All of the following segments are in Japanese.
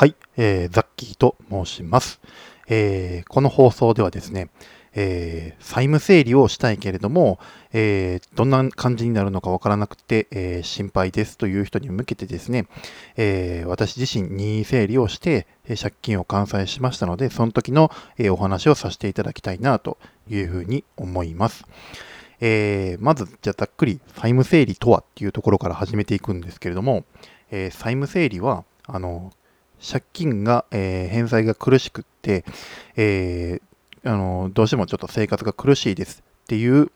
はい、えー、ザッキーと申します。えー、この放送ではですね、えー、債務整理をしたいけれども、えー、どんな感じになるのかわからなくて、えー、心配ですという人に向けてですね、え私自身任意整理をして、え借金を完済しましたので、その時の、えお話をさせていただきたいなというふうに思います。えまず、じゃあざっくり債務整理とはっていうところから始めていくんですけれども、え債務整理は、あの、借金が、えー、返済が苦しくって、えー、あのどうしてもちょっと生活が苦しいですっていう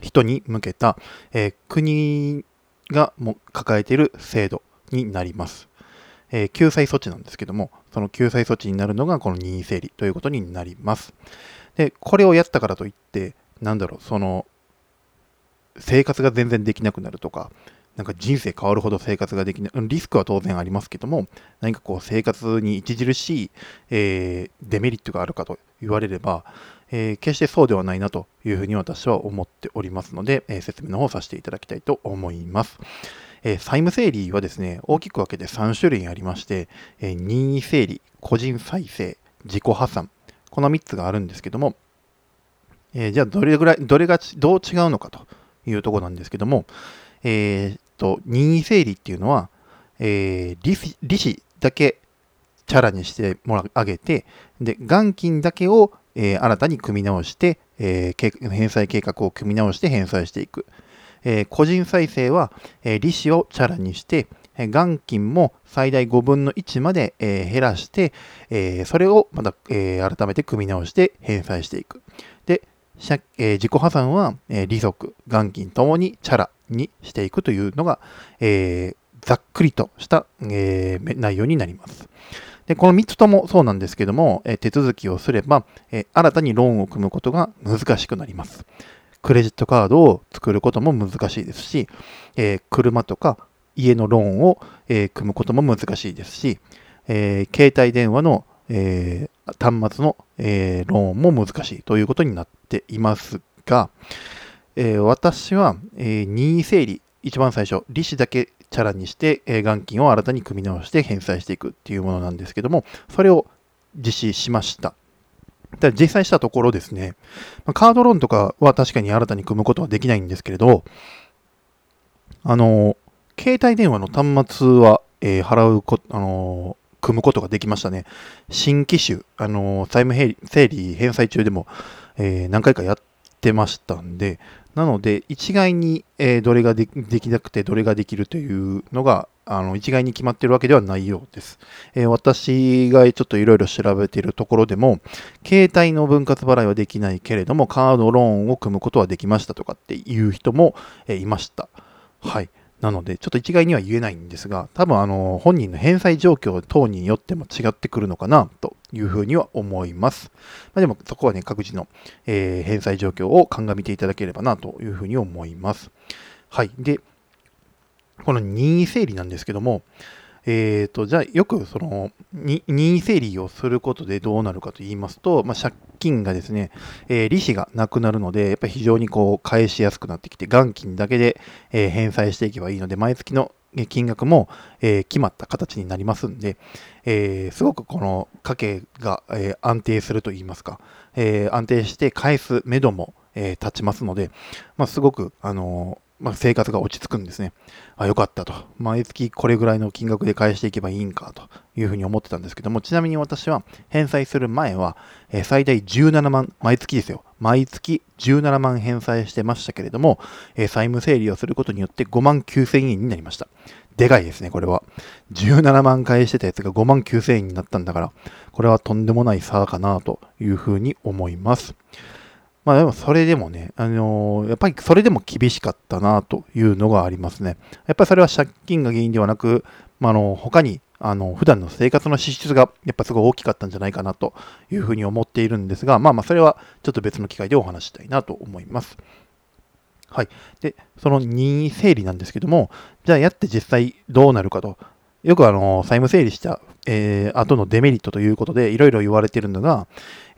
人に向けた、えー、国がも抱えている制度になります。え、救済措置なんですけども、その救済措置になるのがこの任意整理ということになります。で、これをやったからといって、なんだろう、その、生活が全然できなくなるとか、なんか人生変わるほど生活ができない、リスクは当然ありますけども、何かこう生活に著しい、えー、デメリットがあるかと言われれば、えー、決してそうではないなというふうに私は思っておりますので、えー、説明の方をさせていただきたいと思います。え債務整理はですね、大きく分けて3種類ありまして、え任意整理、個人再生、自己破産、この3つがあるんですけども、えじゃあどれぐらい、どれがどう違うのかというところなんですけども、えー、と、任意整理っていうのは、えー、利子だけチャラにしてもらあげて、で、元金だけを、えー、新たに組み直して、えー、返済計画を組み直して返済していく。えー、個人再生は、えー、利子をチャラにして、え元金も最大5分の1まで、えー、減らして、えー、それをまた、えー、改めて組み直して返済していく。で、えー、自己破産は、えー、利息、元金ともにチャラにしていくというのが、えー、ざっくりとした、えー、内容になります。で、この3つともそうなんですけども、え手続きをすれば、え新たにローンを組むことが難しくなります。クレジットカードを作ることも難しいですし、え車とか家のローンを、え組むことも難しいですし、え携帯電話の、え端末の、えローンも難しいということになっていますが、えー、私は、えー、任意整理、一番最初、利子だけチャラにして、え、元金を新たに組み直して返済していくっていうものなんですけども、それを実施しました。で実際したところですね、カードローンとかは確かに新たに組むことはできないんですけれど、あの、携帯電話の端末は、えー、払うこ、あの組むことができましたね。新機種、あの債務整理返済中でも、えー、何回かやってましたんで、なので、一概に、え、どれができなくてどれができるというのが、あの一概に決まってるわけではないようです。え、私がちょっといろいろ調べているところでも、携帯の分割払いはできないけれども、カードローンを組むことはできましたとかっていう人も、え、いました。はい。なので、ちょっと一概には言えないんですが、多分あの本人の返済状況等によっても違ってくるのかなというふうには思います。まあ、でもそこはね、各自の、えー、返済状況を鑑みていただければなというふうに思います。はい。で、この任意整理なんですけども、えーと、じゃあよくその任意整理をすることでどうなるかと言いますと、まあ、借金がですね、えー、利子がなくなるので、やっぱり非常にこう返しやすくなってきて、元金だけで、えー、返済していけばいいので、毎月の金額も、えー、決まった形になりますんで、えー、すごくこの家計が、えー、安定すると言いますか、え安定して返す目処も、え立ちますので、まあ、すごく、あのまあ、生活が落ち着くんですね。あ、よかったと。毎月これぐらいの金額で返していけばいいんかというふうに思ってたんですけども、ちなみに私は返済する前は、え、最大17万、毎月ですよ。毎月17万返済してましたけれども、え、債務整理をすることによって5万9000円になりました。でかいですね、これは。17万返してたやつが5万9000円になったんだから、これはとんでもない差かなというふうに思います。まあでもそれでもね、あのー、やっぱりそれでも厳しかったなというのがありますね。やっぱりそれは借金が原因ではなく、まあ、あの他にあの普段の生活の支出がやっぱすごい大きかったんじゃないかなというふうに思っているんですが、まあまあそれはちょっと別の機会でお話したいなと思います。はい。で、その任意整理なんですけども、じゃあやって実際どうなるかと。よくあの債務整理したえー、後のデメリットということで、いろいろ言われているのが、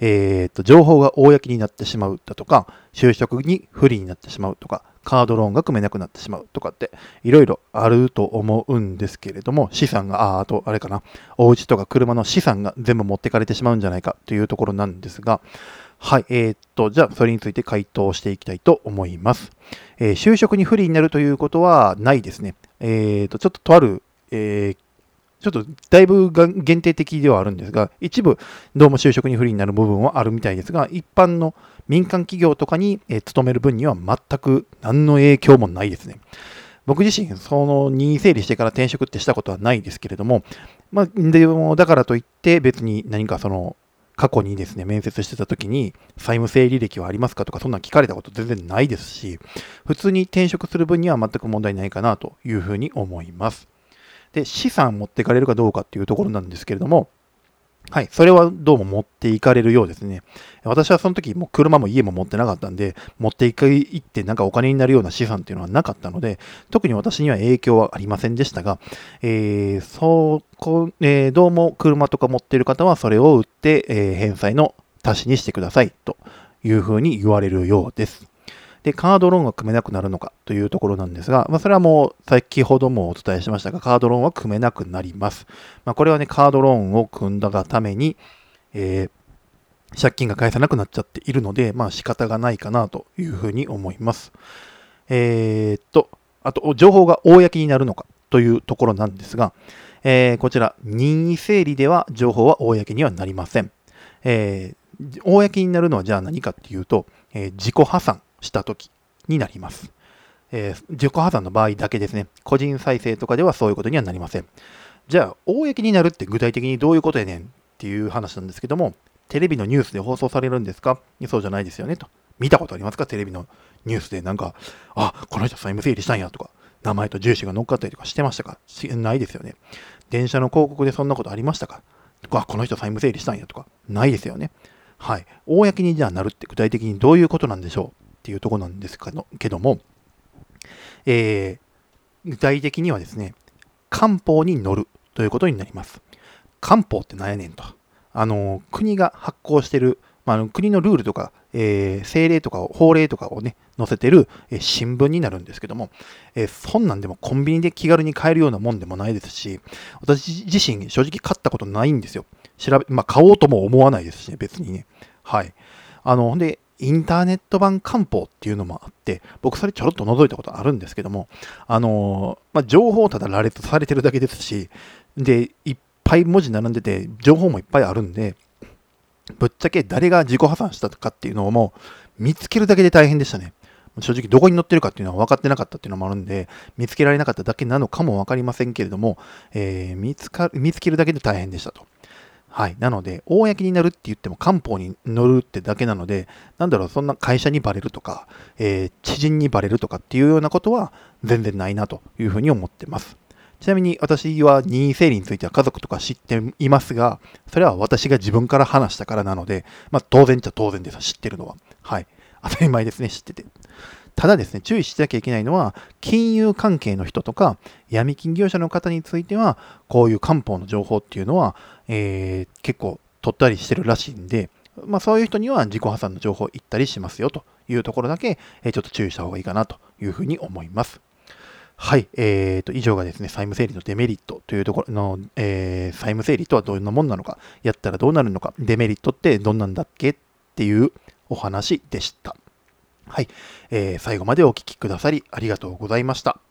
えー、と、情報が公になってしまうだとか、就職に不利になってしまうとか、カードローンが組めなくなってしまうとかっていろいろあると思うんですけれども、資産が、あ、あとあれかな、お家とか車の資産が全部持ってかれてしまうんじゃないかというところなんですが、はい、えー、っと、じゃあそれについて回答していきたいと思います。えー、就職に不利になるということはないですね。えー、っと、ちょっととある、えー、ちょっとだいぶ限定的ではあるんですが、一部どうも就職に不利になる部分はあるみたいですが、一般の民間企業とかに、え勤める分には全く何の影響もないですね。僕自身、その任意整理してから転職ってしたことはないですけれども、まあ、でも、だからといって別に何かその、過去にですね、面接してた時に、債務整理歴はありますかとか、そんなん聞かれたこと全然ないですし、普通に転職する分には全く問題ないかなというふうに思います。で、資産持っていかれるかどうかっていうところなんですけれども、はい。それはどうも持っていかれるようですね。私はその時、もう車も家も持ってなかったんで、持っていってなんかお金になるような資産っていうのはなかったので、特に私には影響はありませんでしたが、えー、そこ、えー、どうも車とか持っている方はそれを売って、えー、返済の足しにしてくださいというふうに言われるようです。で、カードローンが組めなくなるのかというところなんですが、まあ、それはもう先ほどもお伝えしましたが、カードローンは組めなくなります。まあ、これはね、カードローンを組んだがために、えー、借金が返さなくなっちゃっているので、まあ仕方がないかなというふうに思います。えー、っと、あと、情報が公になるのかというところなんですが、えー、こちら、任意整理では情報は公にはなりません。えー、公になるのはじゃあ何かっていうと、え、自己破産した時になります。えー、自己破産の場合だけですね。個人再生とかではそういうことにはなりません。じゃあ、公になるって具体的にどういうことやねんっていう話なんですけども、テレビのニュースで放送されるんですか？そうじゃないですよねと。見たことありますか？テレビのニュースでなんか、あ、この人債務整理したんやとか、名前と住所が乗っかったりとかしてましたか？しないですよね。電車の広告でそんなことありましたか？あ、この人債務整理したんやとか、ないですよね。はい。公にじゃあなるって具体的にどういうことなんでしょう？っていうところなんですけども、えー、具体的にはですね、官報に乗るということになります。官報って何やねんと。あの、国が発行してる、まあ、国のルールとか、えー、政令とか法令とかをね、載せてる、えー、新聞になるんですけども、えー、そんなんでもコンビニで気軽に買えるようなもんでもないですし、私自身正直買ったことないんですよ。調べ、まあ、買おうとも思わないですしね、別にね。はい。あの、で、インターネット版漢方っていうのもあって、僕それちょろっと覗いたことあるんですけども、あのまあ、情報をただ羅列されてるだけですし、で、いっぱい文字並んでて、情報もいっぱいあるんで、ぶっちゃけ誰が自己破産したかっていうのをもう見つけるだけで大変でしたね。正直どこに載ってるかっていうのは分かってなかったっていうのもあるんで、見つけられなかっただけなのかも分かりませんけれども、えー、見つか見つけるだけで大変でしたと。はい。なので、公になるって言っても漢方に乗るってだけなので、なんだろう、そんな会社にバレるとか、えー、知人にバレるとかっていうようなことは全然ないなというふうに思ってます。ちなみに私は任意整理については家族とか知っていますが、それは私が自分から話したからなので、まあ当然っちゃ当然です。知ってるのは。はい。当たり前ですね、知ってて。ただですね、注意しなきゃいけないのは、金融関係の人とか、闇金業者の方については、こういう漢方の情報っていうのは、えー、結構取ったりしてるらしいんで、まあそういう人には自己破産の情報言ったりしますよというところだけ、えー、ちょっと注意した方がいいかなというふうに思います。はい。えー、と、以上がですね、債務整理のデメリットというところの、えー、債務整理とはどんなもんなのか、やったらどうなるのか、デメリットってどんなんだっけっていうお話でした。はい、えー、最後までお聴きくださりありがとうございました。